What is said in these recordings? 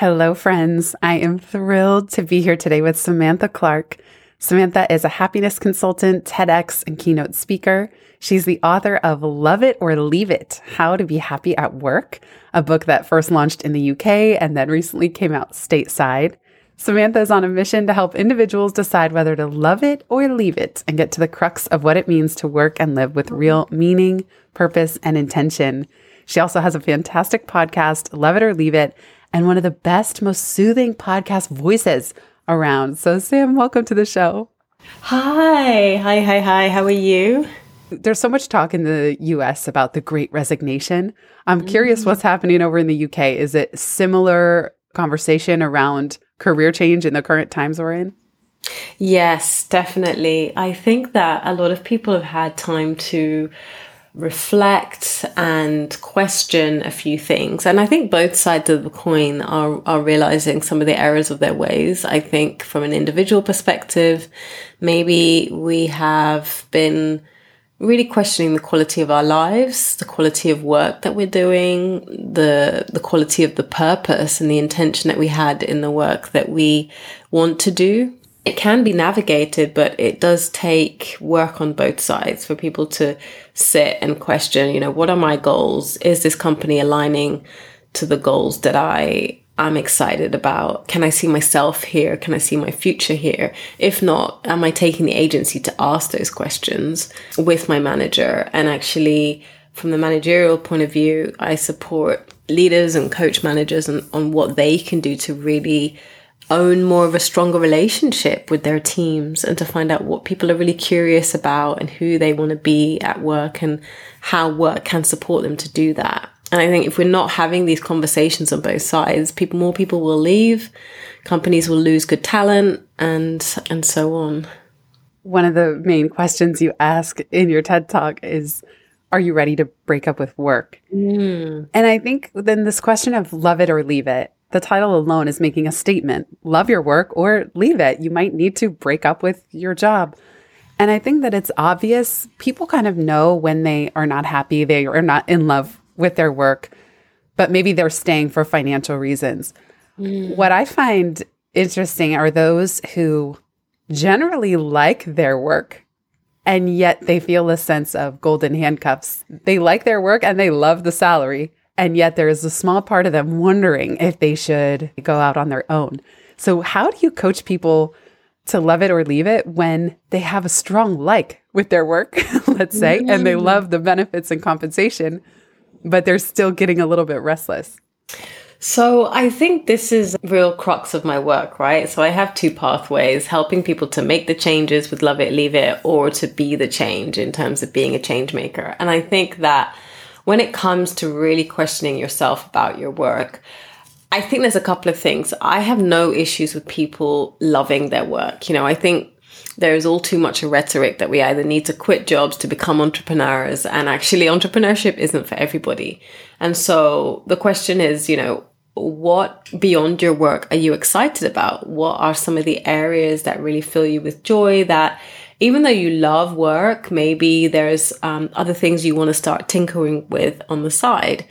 Hello, friends. I am thrilled to be here today with Samantha Clark. Samantha is a happiness consultant, TEDx, and keynote speaker. She's the author of Love It or Leave It How to Be Happy at Work, a book that first launched in the UK and then recently came out stateside. Samantha is on a mission to help individuals decide whether to love it or leave it and get to the crux of what it means to work and live with real meaning, purpose, and intention. She also has a fantastic podcast, Love It or Leave It, and one of the best, most soothing podcast voices around. So, Sam, welcome to the show. Hi, hi, hi, hi. How are you? There's so much talk in the US about the great resignation. I'm curious what's happening over in the UK. Is it similar conversation around career change in the current times we're in? Yes, definitely. I think that a lot of people have had time to reflect and question a few things. And I think both sides of the coin are, are realizing some of the errors of their ways. I think from an individual perspective, maybe we have been really questioning the quality of our lives, the quality of work that we're doing, the the quality of the purpose and the intention that we had in the work that we want to do. It can be navigated, but it does take work on both sides for people to sit and question, you know, what are my goals? Is this company aligning to the goals that I I'm excited about? Can I see myself here? Can I see my future here? If not, am I taking the agency to ask those questions with my manager? And actually, from the managerial point of view, I support leaders and coach managers on, on what they can do to really own more of a stronger relationship with their teams and to find out what people are really curious about and who they want to be at work and how work can support them to do that. And I think if we're not having these conversations on both sides, people more people will leave, companies will lose good talent and and so on. One of the main questions you ask in your TED talk is are you ready to break up with work? Mm. And I think then this question of love it or leave it, the title alone is making a statement. Love your work or leave it. You might need to break up with your job. And I think that it's obvious. People kind of know when they are not happy, they are not in love with their work, but maybe they're staying for financial reasons. Mm. What I find interesting are those who generally like their work and yet they feel a sense of golden handcuffs. They like their work and they love the salary. And yet there is a small part of them wondering if they should go out on their own. So, how do you coach people to love it or leave it when they have a strong like with their work, let's say, mm-hmm. and they love the benefits and compensation, but they're still getting a little bit restless. So I think this is real crux of my work, right? So I have two pathways, helping people to make the changes with love it, leave it, or to be the change in terms of being a change maker. And I think that when it comes to really questioning yourself about your work, I think there's a couple of things. I have no issues with people loving their work. You know, I think there is all too much a rhetoric that we either need to quit jobs to become entrepreneurs and actually entrepreneurship isn't for everybody. And so the question is, you know, what beyond your work are you excited about? What are some of the areas that really fill you with joy that even though you love work, maybe there's um, other things you want to start tinkering with on the side.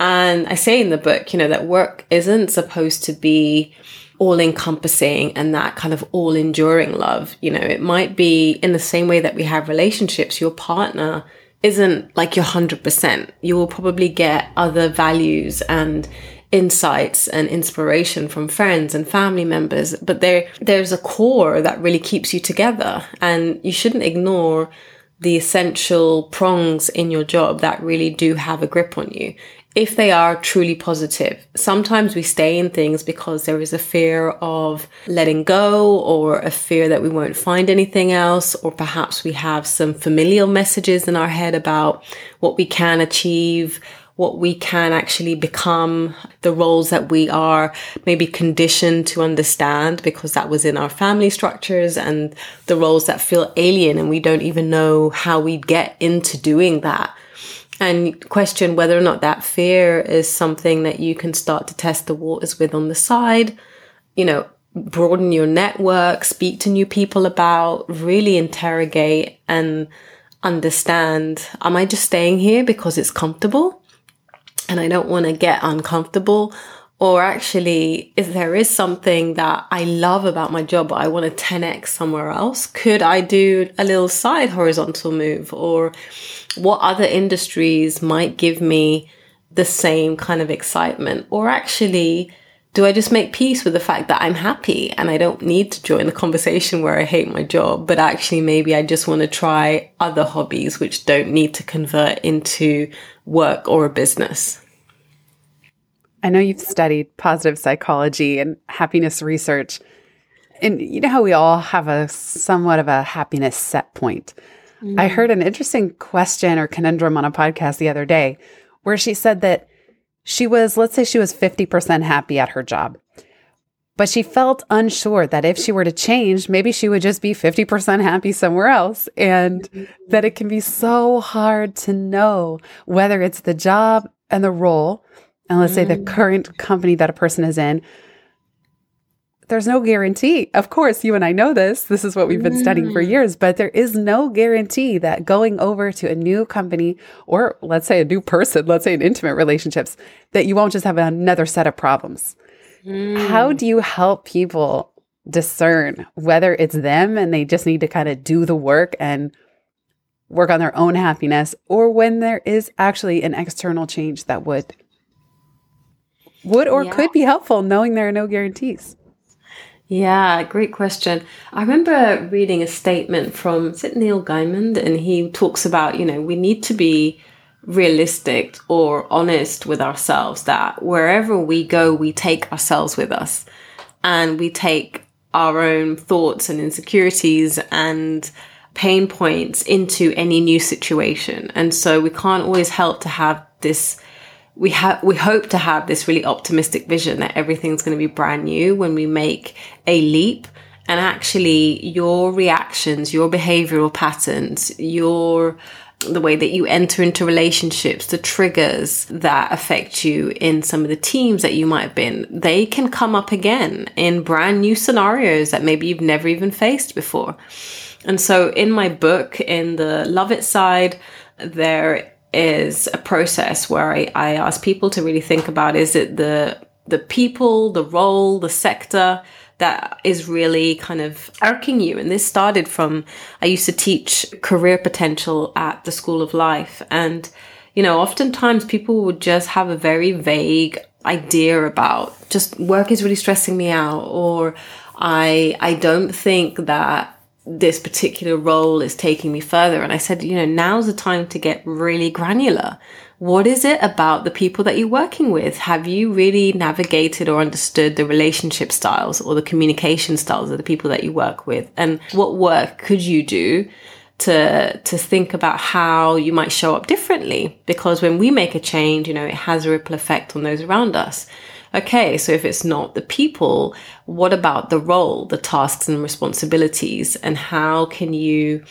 And I say in the book, you know, that work isn't supposed to be all encompassing and that kind of all enduring love. You know, it might be in the same way that we have relationships, your partner isn't like your 100%. You will probably get other values and insights and inspiration from friends and family members, but there there's a core that really keeps you together and you shouldn't ignore the essential prongs in your job that really do have a grip on you if they are truly positive. Sometimes we stay in things because there is a fear of letting go or a fear that we won't find anything else, or perhaps we have some familial messages in our head about what we can achieve what we can actually become, the roles that we are maybe conditioned to understand because that was in our family structures and the roles that feel alien and we don't even know how we get into doing that. And question whether or not that fear is something that you can start to test the waters with on the side. You know, broaden your network, speak to new people about, really interrogate and understand am I just staying here because it's comfortable and I don't want to get uncomfortable? Or actually, if there is something that I love about my job, but I want to 10x somewhere else, could I do a little side horizontal move? Or what other industries might give me the same kind of excitement? Or actually, do I just make peace with the fact that I'm happy and I don't need to join the conversation where I hate my job, but actually maybe I just want to try other hobbies which don't need to convert into work or a business? I know you've studied positive psychology and happiness research. And you know how we all have a somewhat of a happiness set point. Mm. I heard an interesting question or conundrum on a podcast the other day where she said that she was, let's say she was 50% happy at her job, but she felt unsure that if she were to change, maybe she would just be 50% happy somewhere else. And that it can be so hard to know whether it's the job and the role, and let's say the mm. current company that a person is in, there's no guarantee. Of course, you and I know this. This is what we've been studying for mm. years, but there is no guarantee that going over to a new company or let's say a new person, let's say in intimate relationships, that you won't just have another set of problems. Mm. How do you help people discern whether it's them and they just need to kind of do the work and work on their own happiness or when there is actually an external change that would would or yeah. could be helpful knowing there are no guarantees? Yeah, great question. I remember reading a statement from is it Neil Gaiman, and he talks about, you know, we need to be realistic or honest with ourselves that wherever we go, we take ourselves with us and we take our own thoughts and insecurities and pain points into any new situation. And so we can't always help to have this we have we hope to have this really optimistic vision that everything's going to be brand new when we make a leap. And actually your reactions your behavioral patterns your the way that you enter into relationships the triggers that affect you in some of the teams that you might have been they can come up again in brand new scenarios that maybe you've never even faced before. And so in my book in the love it side there is a process where I, I ask people to really think about is it the the people, the role, the sector that is really kind of irking you. And this started from I used to teach career potential at the School of Life. And, you know, oftentimes people would just have a very vague idea about just work is really stressing me out or I I don't think that this particular role is taking me further. And I said, you know, now's the time to get really granular. What is it about the people that you're working with? Have you really navigated or understood the relationship styles or the communication styles of the people that you work with? And what work could you do to to think about how you might show up differently? Because when we make a change, you know, it has a ripple effect on those around us okay, so if it's not the people, what about the role, the tasks and responsibilities? And how can you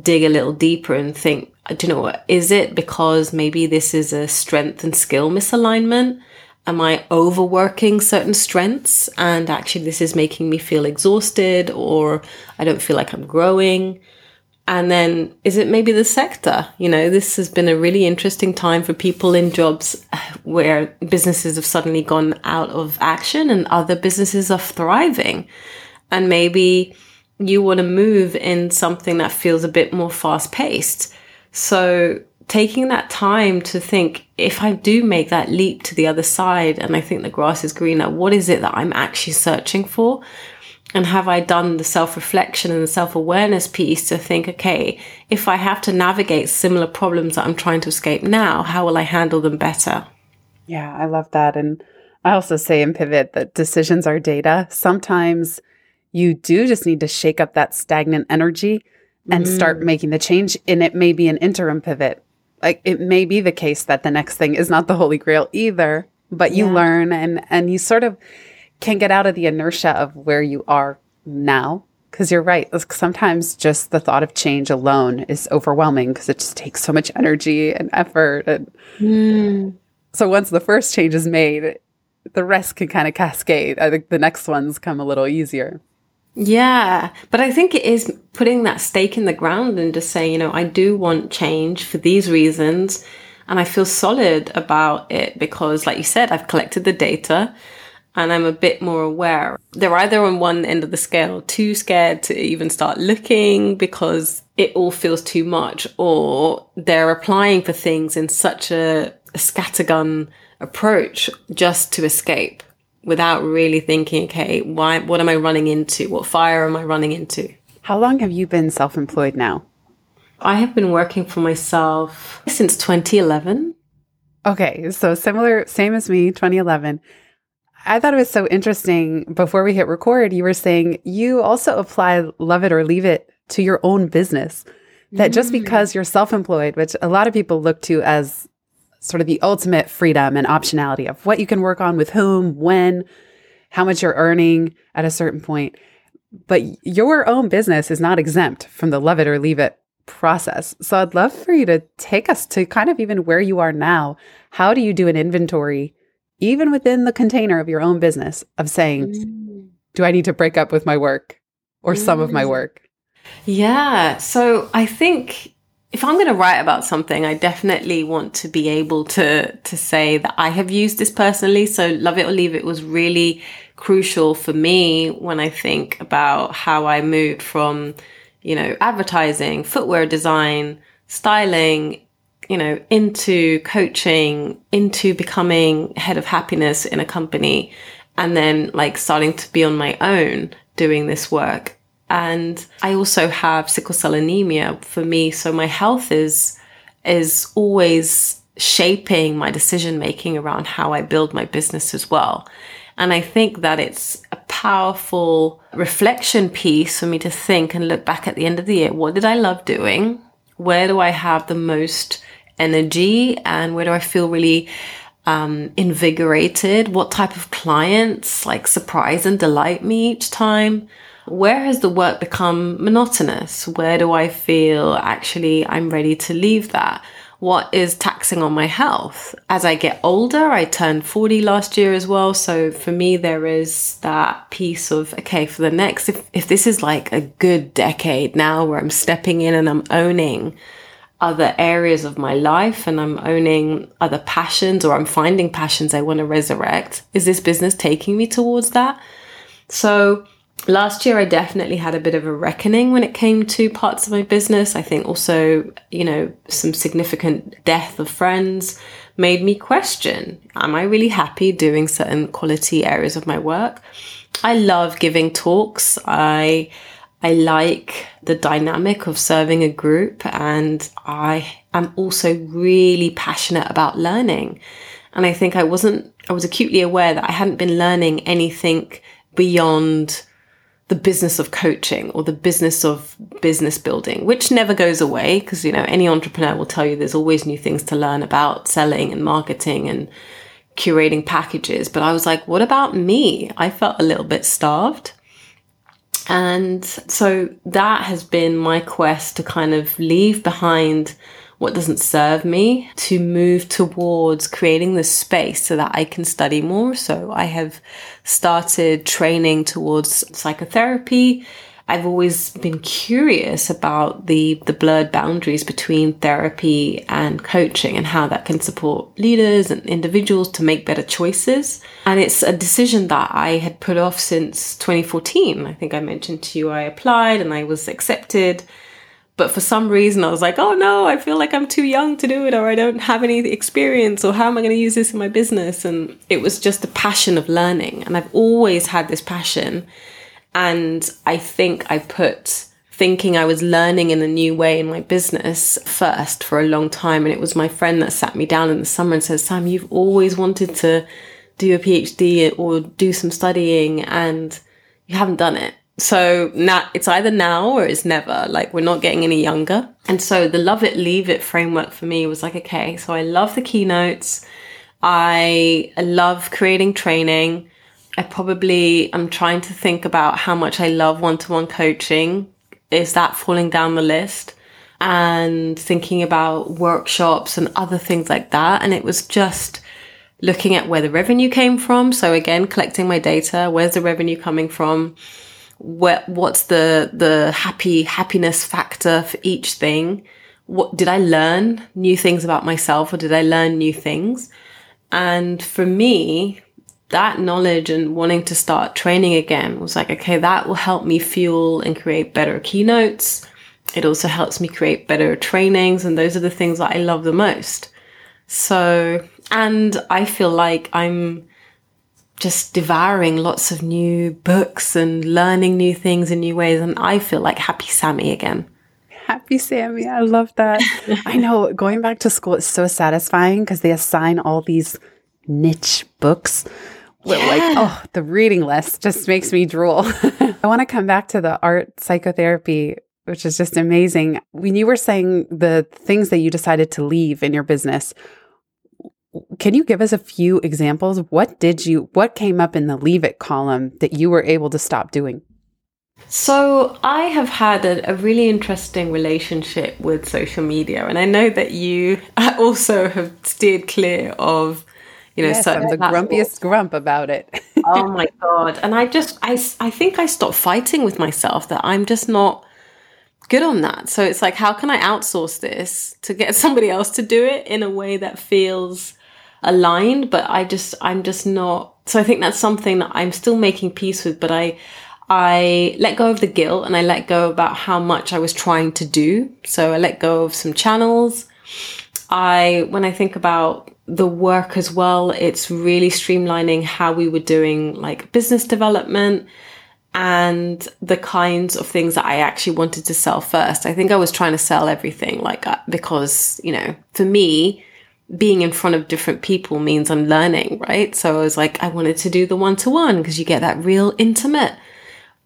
dig a little deeper and think, do you know what? Is it because maybe this is a strength and skill misalignment? Am I overworking certain strengths and actually this is making me feel exhausted or I don't feel like I'm growing? And then is it maybe the sector? You know, this has been a really interesting time for people in jobs where businesses have suddenly gone out of action and other businesses are thriving. And maybe you want to move in something that feels a bit more fast paced. So taking that time to think if I do make that leap to the other side and I think the grass is greener, what is it that I'm actually searching for? And have I done the self reflection and the self awareness piece to think, okay, if I have to navigate similar problems that I'm trying to escape now, how will I handle them better? Yeah, I love that. And I also say in Pivot that decisions are data. Sometimes you do just need to shake up that stagnant energy and mm. start making the change. And it may be an interim pivot like it may be the case that the next thing is not the holy grail either, but you yeah. learn and and you sort of can get out of the inertia of where you are now because you're right. Sometimes just the thought of change alone is overwhelming because it just takes so much energy and effort. And mm. so once the first change is made, the rest can kind of cascade. I think the next ones come a little easier. Yeah, but I think it is putting that stake in the ground and just saying, you know, I do want change for these reasons. And I feel solid about it because, like you said, I've collected the data and I'm a bit more aware. They're either on one end of the scale, too scared to even start looking because it all feels too much, or they're applying for things in such a, a scattergun approach just to escape without really thinking, okay, why, what am I running into? What fire am I running into? How long have you been self employed now? I have been working for myself since 2011. Okay, so similar, same as me, 2011. I thought it was so interesting. Before we hit record, you were saying you also apply love it or leave it to your own business. That mm. just because you're self employed, which a lot of people look to as sort of the ultimate freedom and optionality of what you can work on with whom, when, how much you're earning at a certain point. But your own business is not exempt from the love it or leave it process. So I'd love for you to take us to kind of even where you are now. How do you do an inventory, even within the container of your own business, of saying, mm. do I need to break up with my work or mm. some of my mm. work? Yeah. So I think if I'm going to write about something, I definitely want to be able to to say that I have used this personally. So love it or leave it was really crucial for me when I think about how I moved from, you know, advertising, footwear design, styling, you know, into coaching, into becoming head of happiness in a company, and then like starting to be on my own doing this work and I also have sickle cell anemia for me. So my health is, is always shaping my decision making around how I build my business as well. And I think that it's a powerful reflection piece for me to think and look back at the end of the year. What did I love doing? Where do I have the most energy? And where do I feel really um, invigorated? What type of clients like surprise and delight me each time? where has the work become monotonous? Where do I feel actually I'm ready to leave that? What is taxing on my health? As I get older, I turned 40 last year as well. So for me, there is that piece of, okay, for the next, if, if this is like a good decade now where I'm stepping in and I'm owning other areas of my life and I'm owning other passions or I'm finding passions I want to resurrect, is this business taking me towards that? So last year I definitely had a bit of a reckoning when it came to parts of my business. I think also, you know, some significant death of friends made me question, am I really happy doing certain quality areas of my work? I love giving talks. I I like the dynamic of serving a group and I am also really passionate about learning. And I think I wasn't I was acutely aware that I hadn't been learning anything beyond the business of coaching or the business of business building, which never goes away because, you know, any entrepreneur will tell you there's always new things to learn about selling and marketing and curating packages. But I was like, what about me? I felt a little bit starved. And so that has been my quest to kind of leave behind what doesn't serve me to move towards creating the space so that I can study more. So I have started training towards psychotherapy. I've always been curious about the, the blurred boundaries between therapy and coaching and how that can support leaders and individuals to make better choices. And it's a decision that I had put off since 2014. I think I mentioned to you I applied and I was accepted. But for some reason, I was like, oh no, I feel like I'm too young to do it, or I don't have any experience, or how am I going to use this in my business? And it was just a passion of learning. And I've always had this passion. And I think I put thinking I was learning in a new way in my business first for a long time. And it was my friend that sat me down in the summer and said, Sam, you've always wanted to do a PhD or do some studying and you haven't done it So now it's either now or it's never. Like we're not getting any younger. And so the love it, leave it framework for me was like, okay, so I love the keynotes. I, I love creating training. I probably am trying to think about how much I love one to one coaching. Is that falling down the list? And thinking about workshops and other things like that. And it was just looking at where the revenue came from. So again, collecting my data. Where's the revenue coming from? What, what's the, the happy happiness factor for each thing? What did I learn new things about myself or did I learn new things? And for me, that knowledge and wanting to start training again was like, okay, that will help me fuel and create better keynotes. It also helps me create better trainings. And those are the things that I love the most. So, and I feel like I'm just devouring lots of new books and learning new things in new ways. And I feel like happy Sammy again. Happy Sammy. I love that. I know going back to school is so satisfying because they assign all these niche books yeah. like oh the reading list just makes me drool. I want to come back to the art psychotherapy which is just amazing. When you were saying the things that you decided to leave in your business can you give us a few examples? What did you what came up in the leave it column that you were able to stop doing? So I have had a, a, really interesting relationship with social media, and I know that you also have steered clear of you know, yes, I'm the grumpiest grump about it. oh my god! And I just, I, I think I stopped fighting with myself that I'm just not good on that. So it's like, how can I outsource this to get somebody else to do it in a way that feels aligned? But I just, I'm just not. So I think that's something that I'm still making peace with. But I, I let go of the guilt and I let go about how much I was trying to do. So I let go of some channels. I, when I think about the work as well. It's really streamlining how we were doing like business development and the kinds of things that I actually wanted to sell first. I think I was trying to sell everything like uh, because, you know, for me, being in front of different people means I'm learning, right? So I was like, I wanted to do the one to one because you get that real intimate.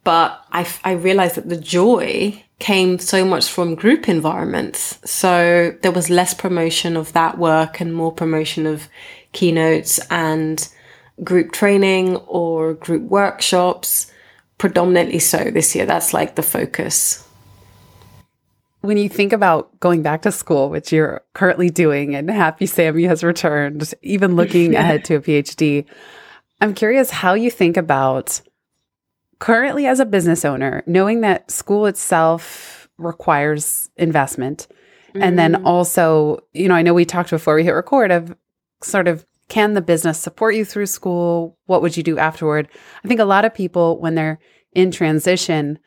But I, I realized that the joy came so much from group environments. So there was less promotion of that work and more promotion of keynotes and group training or group workshops, predominantly so this year. That's like the focus. When you think about going back to school, which you're currently doing, and Happy Sammy has returned, even looking ahead to a PhD, I'm curious how you think about currently as a business owner, knowing that school itself requires investment, mm-hmm. and then mm-hmm. also, you know, I know we talked before we hit record of sort of can the business support you through school? What would you do afterward? I think a lot of people, when they're in transition,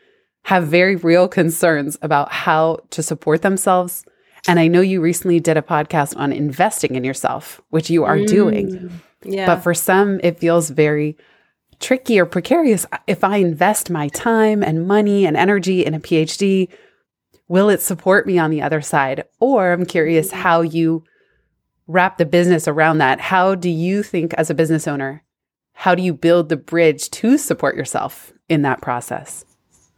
have very real concerns about how to support themselves. And I know you recently did a podcast on investing in yourself, which you are mm, doing. Yeah. But for some, it feels very tricky or precarious. Uh, if I invest my time and money and energy in a PhD, will it support me on the other side? Or I'm curious mm. how you wrap the business around that. How do you think, as a business owner, how do you build the bridge to support yourself in that process?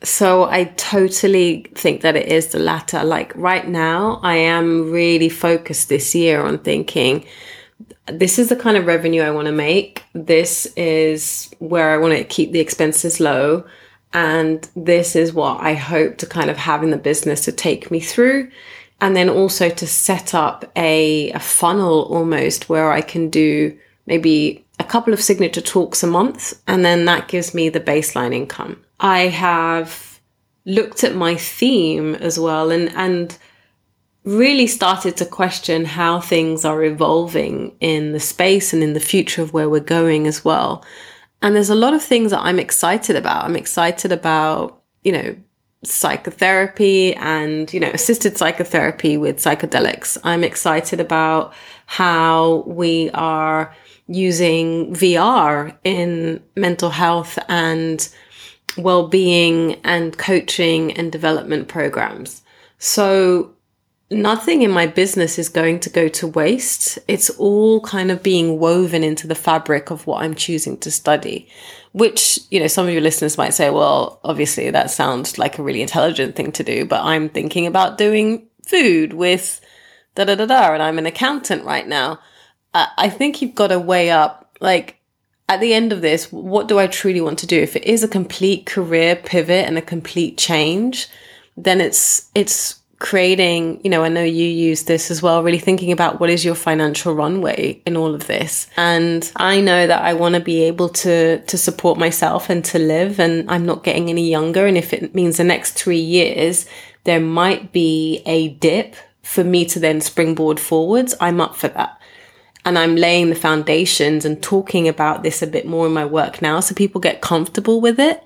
So I totally think that it is the latter. Like right now, I am really focused this year on thinking, this is the kind of revenue I want to make. This is where I want to keep the expenses low. And this is what I hope to kind of have in the business to take me through. And then also to set up a, a funnel almost where I can do maybe a couple of signature talks a month. And then that gives me the baseline income. I have looked at my theme as well and, and really started to question how things are evolving in the space and in the future of where we're going as well. And there's a lot of things that I'm excited about. I'm excited about, you know, psychotherapy and, you know, assisted psychotherapy with psychedelics. I'm excited about how we are using VR in mental health and well-being and coaching and development programs. So nothing in my business is going to go to waste. It's all kind of being woven into the fabric of what I'm choosing to study, which, you know, some of your listeners might say, well, obviously that sounds like a really intelligent thing to do, but I'm thinking about doing food with da da da da, and I'm an accountant right now. I think you've got to weigh up, like, at the end of this, what do I truly want to do? If it is a complete career pivot and a complete change, then it's, it's creating, you know, I know you use this as well, really thinking about what is your financial runway in all of this. And I know that I want to be able to to support myself and to live and I'm not getting any younger and if it means the next 3 years there might be a dip for me to then springboard forwards, I'm up for that. And I'm laying the foundations and talking about this a bit more in my work now so people get comfortable with it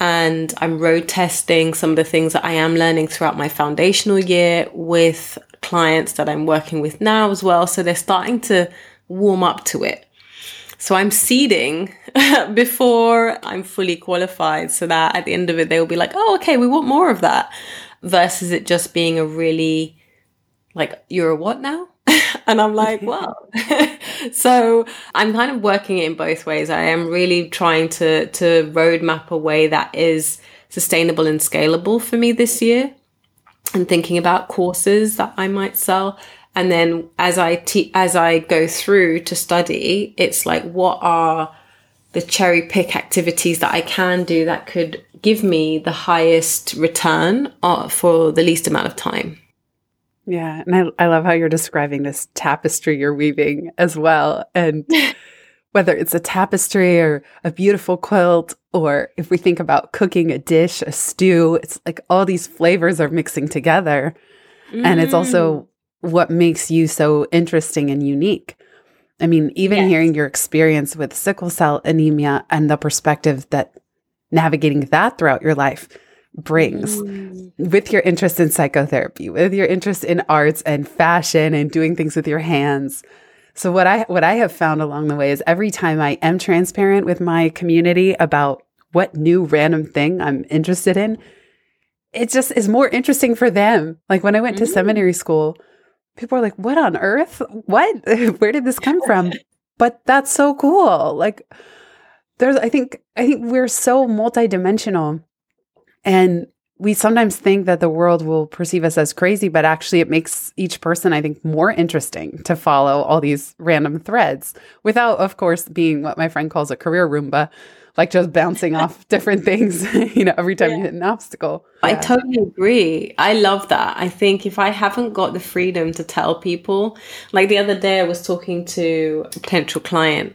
and I'm road testing some of the things that I am learning throughout my foundational year with clients that I'm working with now as well. So they're starting to warm up to it. So I'm seeding before I'm fully qualified so that at the end of it, they'll be like, oh, okay, we want more of that versus it just being a really like, you're a what now? and I'm like, well, so I'm kind of working it in both ways. I am really trying to to roadmap a way that is sustainable and scalable for me this year, and thinking about courses that I might sell. And then as I te- as I go through to study, it's like what are the cherry pick activities that I can do that could give me the highest return uh, for the least amount of time. Yeah. And I, I love how you're describing this tapestry you're weaving as well. And whether it's a tapestry or a beautiful quilt, or if we think about cooking a dish, a stew, it's like all these flavors are mixing together. Mm. And it's also mm. what makes you so interesting and unique. I mean, even yes. hearing your experience with sickle cell anemia and the perspective that navigating that throughout your life brings mm. with your interest in psychotherapy, with your interest in arts and fashion and doing things with your hands. So what I what I have found along the way is every time I am transparent with my community about what new random thing I'm interested in, it just is more interesting for them. Like when I went to mm. seminary school, people are like, "What on earth? What? Where did this come from?" but that's so cool. Like there's I think I think we're so multidimensional and we sometimes think that the world will perceive us as crazy, but actually, it makes each person, I think, more interesting to follow all these random threads without, of course, being what my friend calls a career Roomba, like just bouncing off different things, you know, every time yeah. you hit an obstacle. I yeah. totally agree. I love that. I think if I haven't got the freedom to tell people, like the other day, I was talking to a potential client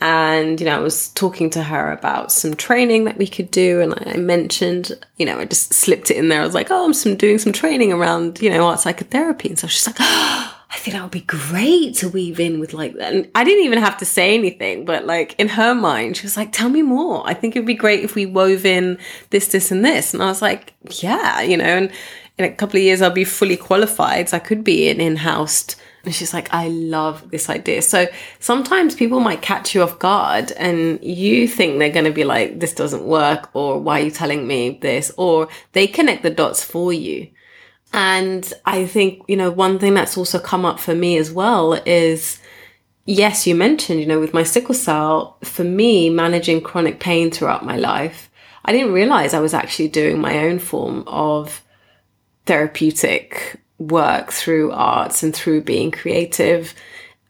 and, you know, I was talking to her about some training that we could do. And I mentioned, you know, I just slipped it in there. I was like, oh, I'm some, doing some training around, you know, art psychotherapy. And so she's like, oh, I think that would be great to weave in with like that. And I didn't even have to say anything, but like in her mind, she was like, tell me more. I think it'd be great if we wove in this, this, and this. And I was like, yeah, you know, and in a couple of years, I'll be fully qualified. So I could be an in-house and she's like, I love this idea. So sometimes people might catch you off guard and you think they're going to be like, this doesn't work, or why are you telling me this? Or they connect the dots for you. And I think, you know, one thing that's also come up for me as well is, yes, you mentioned, you know, with my sickle cell, for me, managing chronic pain throughout my life, I didn't realize I was actually doing my own form of therapeutic work through arts and through being creative.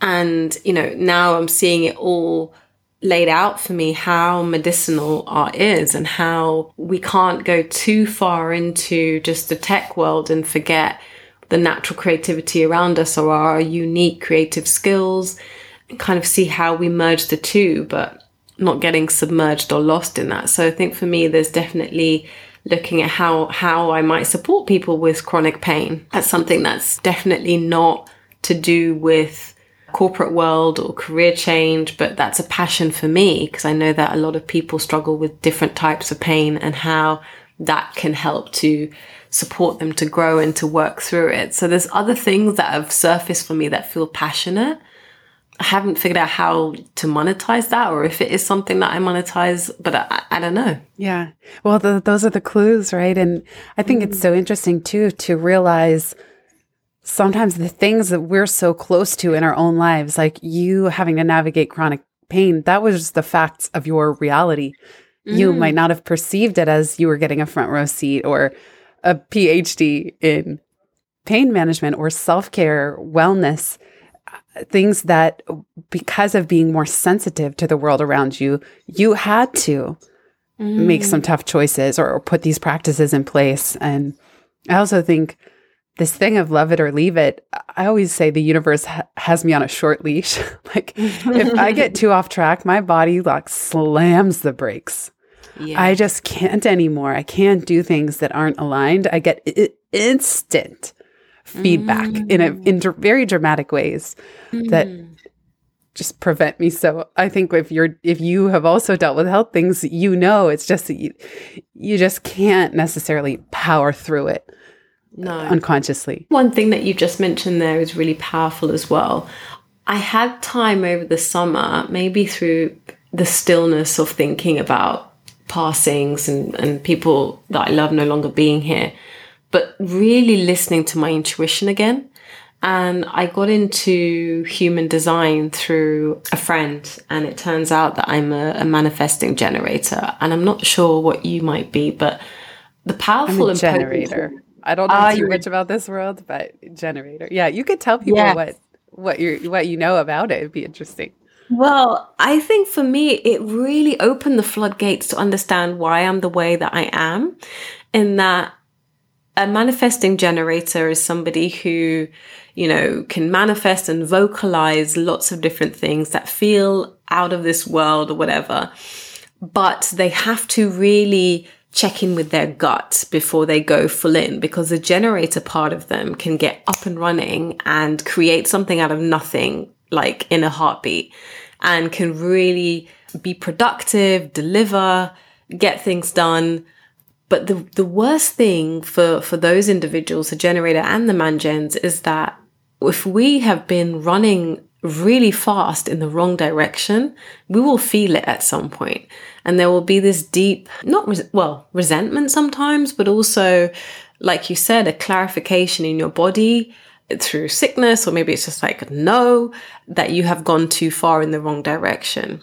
And, you know, now I'm seeing it all laid out for me how medicinal art is and how we can't go too far into just the tech world and forget the natural creativity around us or our unique creative skills and kind of see how we merge the two, but not getting submerged or lost in that. So I think for me, there's definitely looking at how how I might support people with chronic pain. That's something that's definitely not to do with corporate world or career change, but that's a passion for me because I know that a lot of people struggle with different types of pain and how that can help to support them to grow and to work through it. So there's other things that have surfaced for me that feel passionate I haven't figured out how to monetize that or if it is something that I monetize, but I, I don't know. Yeah. Well, the, those are the clues, right? And I think mm. it's so interesting too to realize sometimes the things that we're so close to in our own lives, like you having to navigate chronic pain, that was the facts of your reality. Mm. You might not have perceived it as you were getting a front row seat or a PhD in pain management or self care, wellness, things that because of being more sensitive to the world around you, you had to mm. make some tough choices or, or put these practices in place. And I also think this thing of love it or leave it, I always say the universe ha- has me on a short leash. like if I get too off track, my body like slams the brakes. Yeah. I just can't anymore. I can't do things that aren't aligned. I get I- instant feedback mm. in a in very dramatic ways mm. that just prevent me. So I think if you're if you have also dealt with health things, you know it's just that you you just can't necessarily power through it no. unconsciously. One thing that you just mentioned there is really powerful as well. I had time over the summer, maybe through the stillness of thinking about passings and, and people that I love no longer being here, but really listening to my intuition again. And I got into human design through a friend, and it turns out that I'm a, a manifesting generator. And I'm not sure what you might be, but the powerful generator. I don't know uh, too much about this world, but generator. Yeah, you could tell people yes. what what you what you know about it. It'd be interesting. Well, I think for me, it really opened the floodgates to understand why I'm the way that I am, in that a manifesting generator is somebody who, you know, can manifest and vocalize lots of different things that feel out of this world or whatever. But they have to really check in with their gut before they go full in because the generator part of them can get up and running and create something out of nothing, like in a heartbeat, and can really be productive, deliver, get things done. But the, the worst thing for, for those individuals, the generator and the mangens, is that if we have been running really fast in the wrong direction, we will feel it at some point. And there will be this deep, not, res- well, resentment sometimes, but also, like you said, a clarification in your body through sickness, or maybe it's just like, no, that you have gone too far in the wrong direction.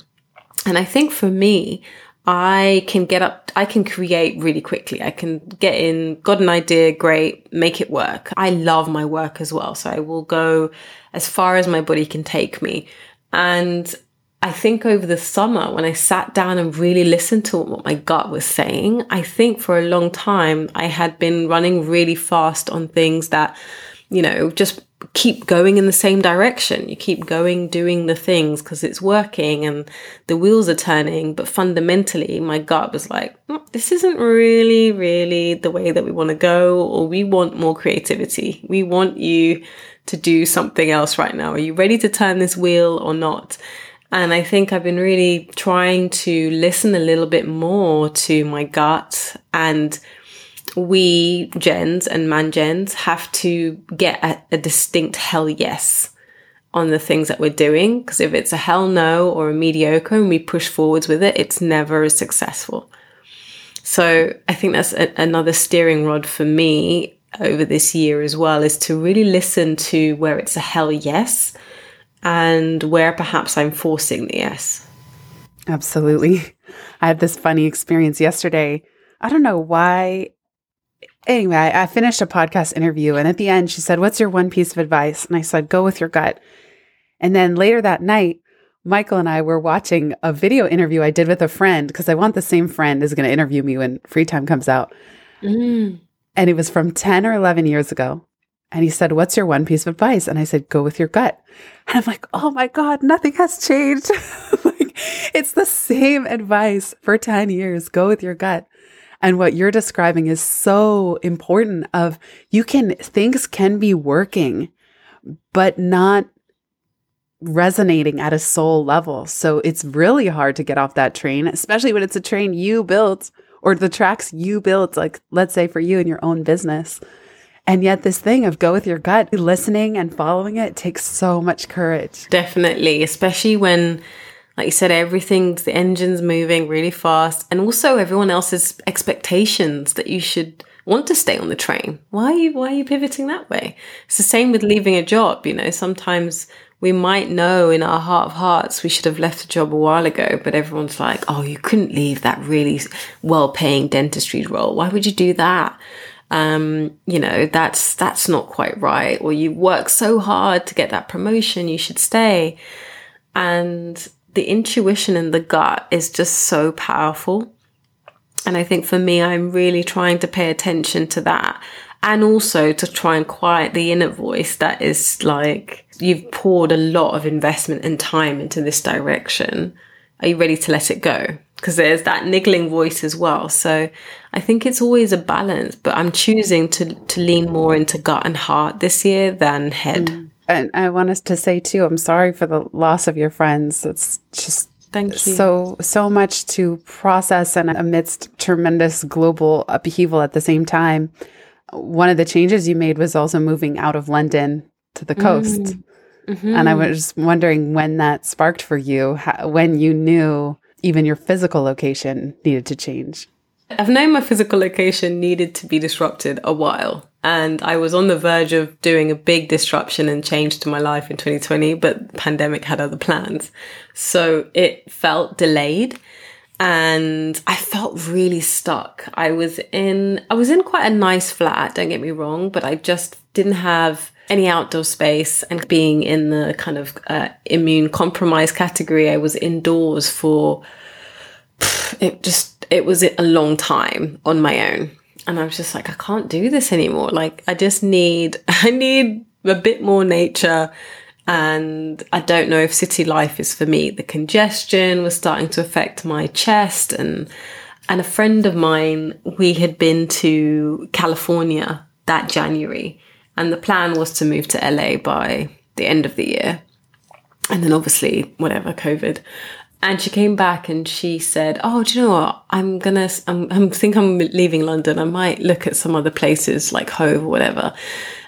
And I think for me, I can get up, I can create really quickly. I can get in, got an idea, great, make it work. I love my work as well. So I will go as far as my body can take me. And I think over the summer, when I sat down and really listened to what my gut was saying, I think for a long time I had been running really fast on things that, you know, just keep going in the same direction. You keep going, doing the things because it's working and the wheels are turning. But fundamentally, my gut was like, mm, this isn't really, really the way that we want to go, or we want more creativity. We want you to do something else right now. Are you ready to turn this wheel or not? And I think I've been really trying to listen a little bit more to my gut and we gens and man gens have to get a, a distinct hell yes on the things that we're doing. Because if it's a hell no or a mediocre and we push forwards with it, it's never as successful. So I think that's a, another steering rod for me over this year as well is to really listen to where it's a hell yes and where perhaps I'm forcing the yes. Absolutely. I had this funny experience yesterday. I don't know why anyway, I, I finished a podcast interview, and at the end, she said, What's your one piece of advice? And I said, Go with your gut. And then later that night, Michael and I were watching a video interview I did with a friend because I want the same friend is going to interview me when free time comes out. Mm. And it was from 10 or 11 years ago. And he said, What's your one piece of advice? And I said, Go with your gut. And I'm like, Oh my God, nothing has changed. like, it's the same advice for 10 years. Go with your gut. And what you're describing is so important of you can things can be working but not resonating at a soul level. So it's really hard to get off that train, especially when it's a train you built or the tracks you built like let's say for you in your own business. And yet, this thing of go with your gut, listening and following it takes so much courage. Definitely, especially when like you said, everything's the engine's moving really fast, and also everyone else's expectations that you should want to stay on the train. Why are you why are you pivoting that way? It's the same with leaving a job, you know. Sometimes we might know in our heart of hearts we should have left the job a while ago, but everyone's like, "Oh, you couldn't leave that really well-paying dentistry role. Why would you do that?" Um, you know, that's that's not quite right. Or you work so hard to get that promotion, you should stay. And the intuition and the gut is just so powerful. And I think for me, I'm really trying to pay attention to that and also to try and quiet the inner voice that is like, you've poured a lot of investment and time into this direction. Are you ready to let it go? Because there's that niggling voice as well. So I think it's always a balance, but I'm choosing to, to lean more into gut and heart this year than head. Mm. And I want us to say too, I'm sorry for the loss of your friends. It's just Thank you. So so much to process and amidst tremendous global upheaval at the same time. One of the changes you made was also moving out of London to the coast. Mm. Mm-hmm. And I was wondering when that sparked for you, how, when you knew even your physical location needed to change. I've known my physical location needed to be disrupted a while. And I was on the verge of doing a big disruption and change to my life in 2020, but the pandemic had other plans. So it felt delayed and I felt really stuck. I was in, I was in quite a nice flat, don't get me wrong, but I just didn't have any outdoor space and being in the kind of uh, immune compromised category, I was indoors for, it just, it was a long time on my own and I was just like, I can't do this anymore. Like, I just need, I need a bit more nature. And I don't know if city life is for me. The congestion was starting to affect my chest and, and a friend of mine, we had been to California that January and the plan was to move to LA by the end of the year. And then obviously, whatever, COVID. And she came back and she said, "Oh, do you know what? I'm gonna. I'm, I'm think I'm leaving London. I might look at some other places like Hove or whatever."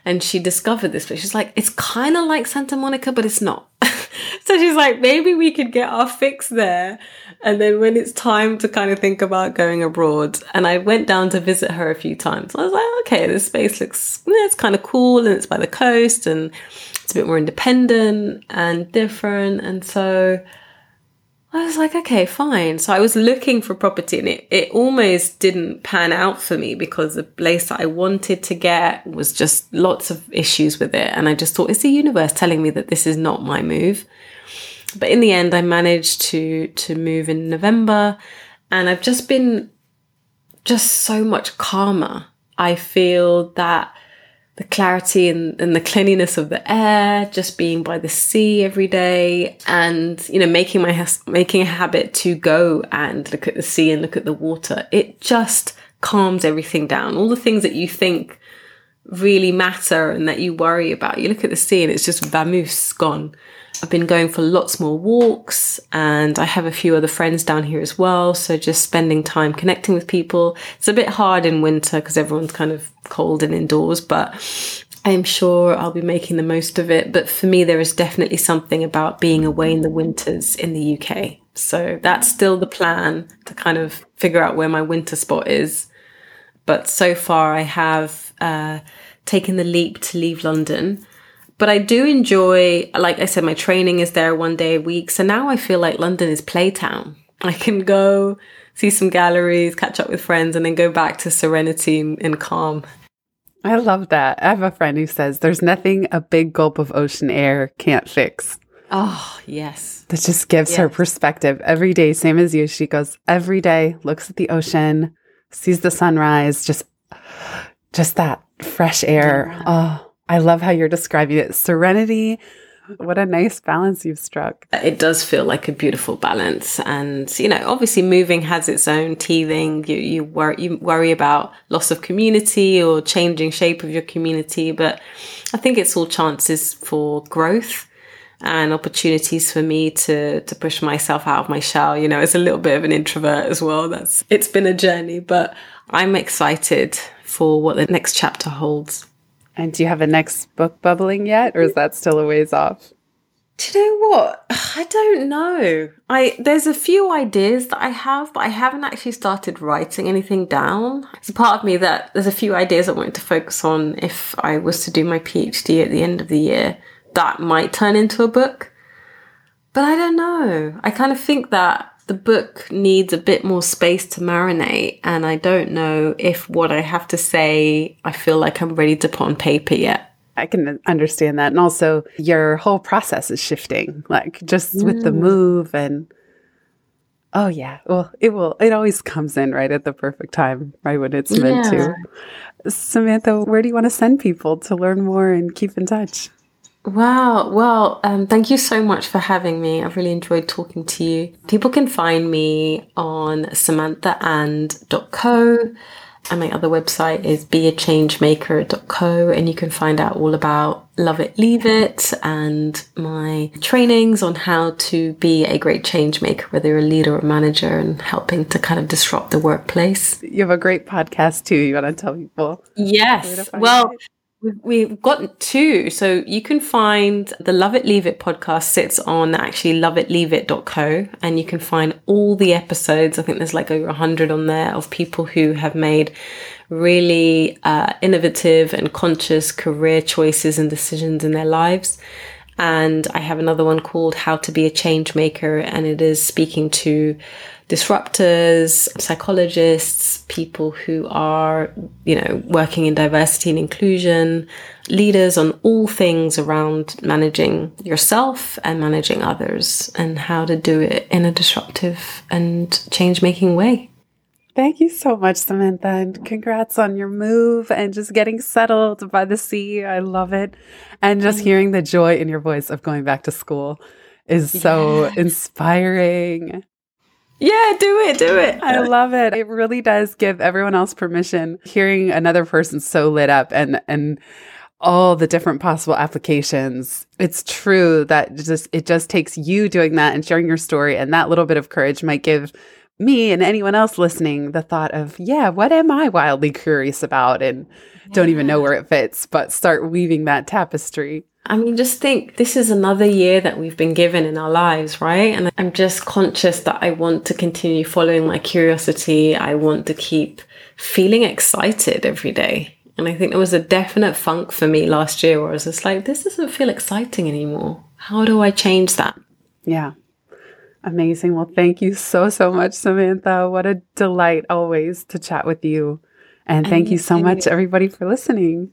And she discovered this place. She's like, "It's kind of like Santa Monica, but it's not." so she's like, "Maybe we could get our fix there." And then when it's time to kind of think about going abroad, and I went down to visit her a few times. I was like, "Okay, this space looks. it's kind of cool, and it's by the coast, and it's a bit more independent and different." And so I was like, okay, fine. So I was looking for property and it, it almost didn't pan out for me because the place that I wanted to get was just lots of issues with it. And I just thought, it's the universe telling me that this is not my move. But in the end, I managed to, to move in November and I've just been just so much calmer. I feel that the clarity and, and the cleanliness of the air, just being by the sea every day, and you know, making my making a habit to go and look at the sea and look at the water. It just calms everything down. All the things that you think really matter and that you worry about, you look at the sea and it's just vamoose gone. I've been going for lots more walks and I have a few other friends down here as well. So just spending time connecting with people. It's a bit hard in winter because everyone's kind of cold and indoors, but I'm sure I'll be making the most of it. But for me, there is definitely something about being away in the winters in the UK. So that's still the plan to kind of figure out where my winter spot is. But so far, I have uh, taken the leap to leave London but I do enjoy, like I said, my training is there one day a week. So now I feel like London is playtown. I can go see some galleries, catch up with friends, and then go back to serenity and calm. I love that. I have a friend who says there's nothing a big gulp of ocean air can't fix. Oh, yes. That just gives yes. her perspective every day, same as you. She goes every day, looks at the ocean, sees the sunrise, just just that fresh air. Yeah. Oh, I love how you're describing it. Serenity. What a nice balance you've struck. It does feel like a beautiful balance. And, you know, obviously moving has its own teething. You, you worry, you worry about loss of community or changing shape of your community. But I think it's all chances for growth and opportunities for me to to push myself out of my shell. You know, as a little bit of an introvert as well. That's it's been a journey, but I'm excited for what the next chapter holds. And do you have a next book bubbling yet, or is that still a ways off? Do you know what? I don't know. I there's a few ideas that I have, but I haven't actually started writing anything down. It's a part of me that there's a few ideas I wanted to focus on if I was to do my PhD at the end of the year. That might turn into a book. But I don't know. I kind of think that the book needs a bit more space to marinate, and I don't know if what I have to say I feel like I'm ready to put on paper yet. I can understand that. And also, your whole process is shifting, like just mm. with the mm. move. And oh, yeah. Well, it will, it always comes in right at the perfect time, right when it's meant yeah. to. Samantha, where do you want to send people to learn more and keep in touch? Wow. Well, um, thank you so much for having me. I've really enjoyed talking to you. People can find me on samanthaand.co. And my other website is beachangemaker.co, and you can find out all about Love It, Leave It and my trainings on how to be a great change maker, whether you're a leader or a manager, and helping to kind of disrupt the workplace. You have a great podcast too. You want to tell people? Yes. Well, it? We've got two. So you can find the Love It Leave It podcast sits on actually loveitleaveit.co and you can find all the episodes. I think there's like over 100 on there of people who have made really uh, innovative and conscious career choices and decisions in their lives. And I have another one called How to Be a Change Maker, and it is speaking to disruptors, psychologists, people who are, you know, working in diversity and inclusion, leaders on all things around managing yourself and managing others and how to do it in a disruptive and change making way. Thank you so much, Samantha, and congrats on your move and just getting settled by the sea. I love it. And just hearing the joy in your voice of going back to school is so inspiring. Yeah, do it, do it. I love it. It really does give everyone else permission. Hearing another person so lit up and and all the different possible applications. It's true that just it just takes you doing that and sharing your story and that little bit of courage might give me and anyone else listening the thought of, yeah, what am I wildly curious about and yeah. don't even know where it fits, but start weaving that tapestry. I mean, just think this is another year that we've been given in our lives, right? And I'm just conscious that I want to continue following my curiosity. I want to keep feeling excited every day. And I think there was a definite funk for me last year where I was just like, this doesn't feel exciting anymore. How do I change that? Yeah. Amazing. Well, thank you so, so much, Samantha. What a delight always to chat with you. And thank you so much, everybody, for listening.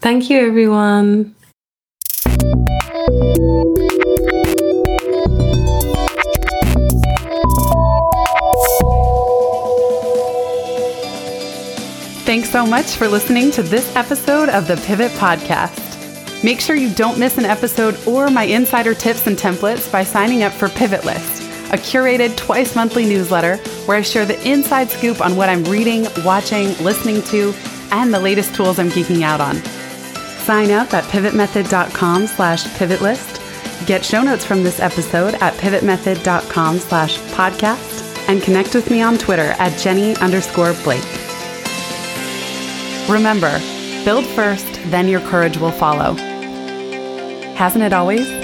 Thank you, everyone. Thanks so much for listening to this episode of the Pivot Podcast. Make sure you don't miss an episode or my insider tips and templates by signing up for Pivot List, a curated twice monthly newsletter where I share the inside scoop on what I'm reading, watching, listening to, and the latest tools I'm geeking out on. Sign up at pivotmethod.com slash pivotlist. Get show notes from this episode at pivotmethod.com slash podcast and connect with me on Twitter at Jenny underscore Blake. Remember, build first, then your courage will follow. Hasn't it always?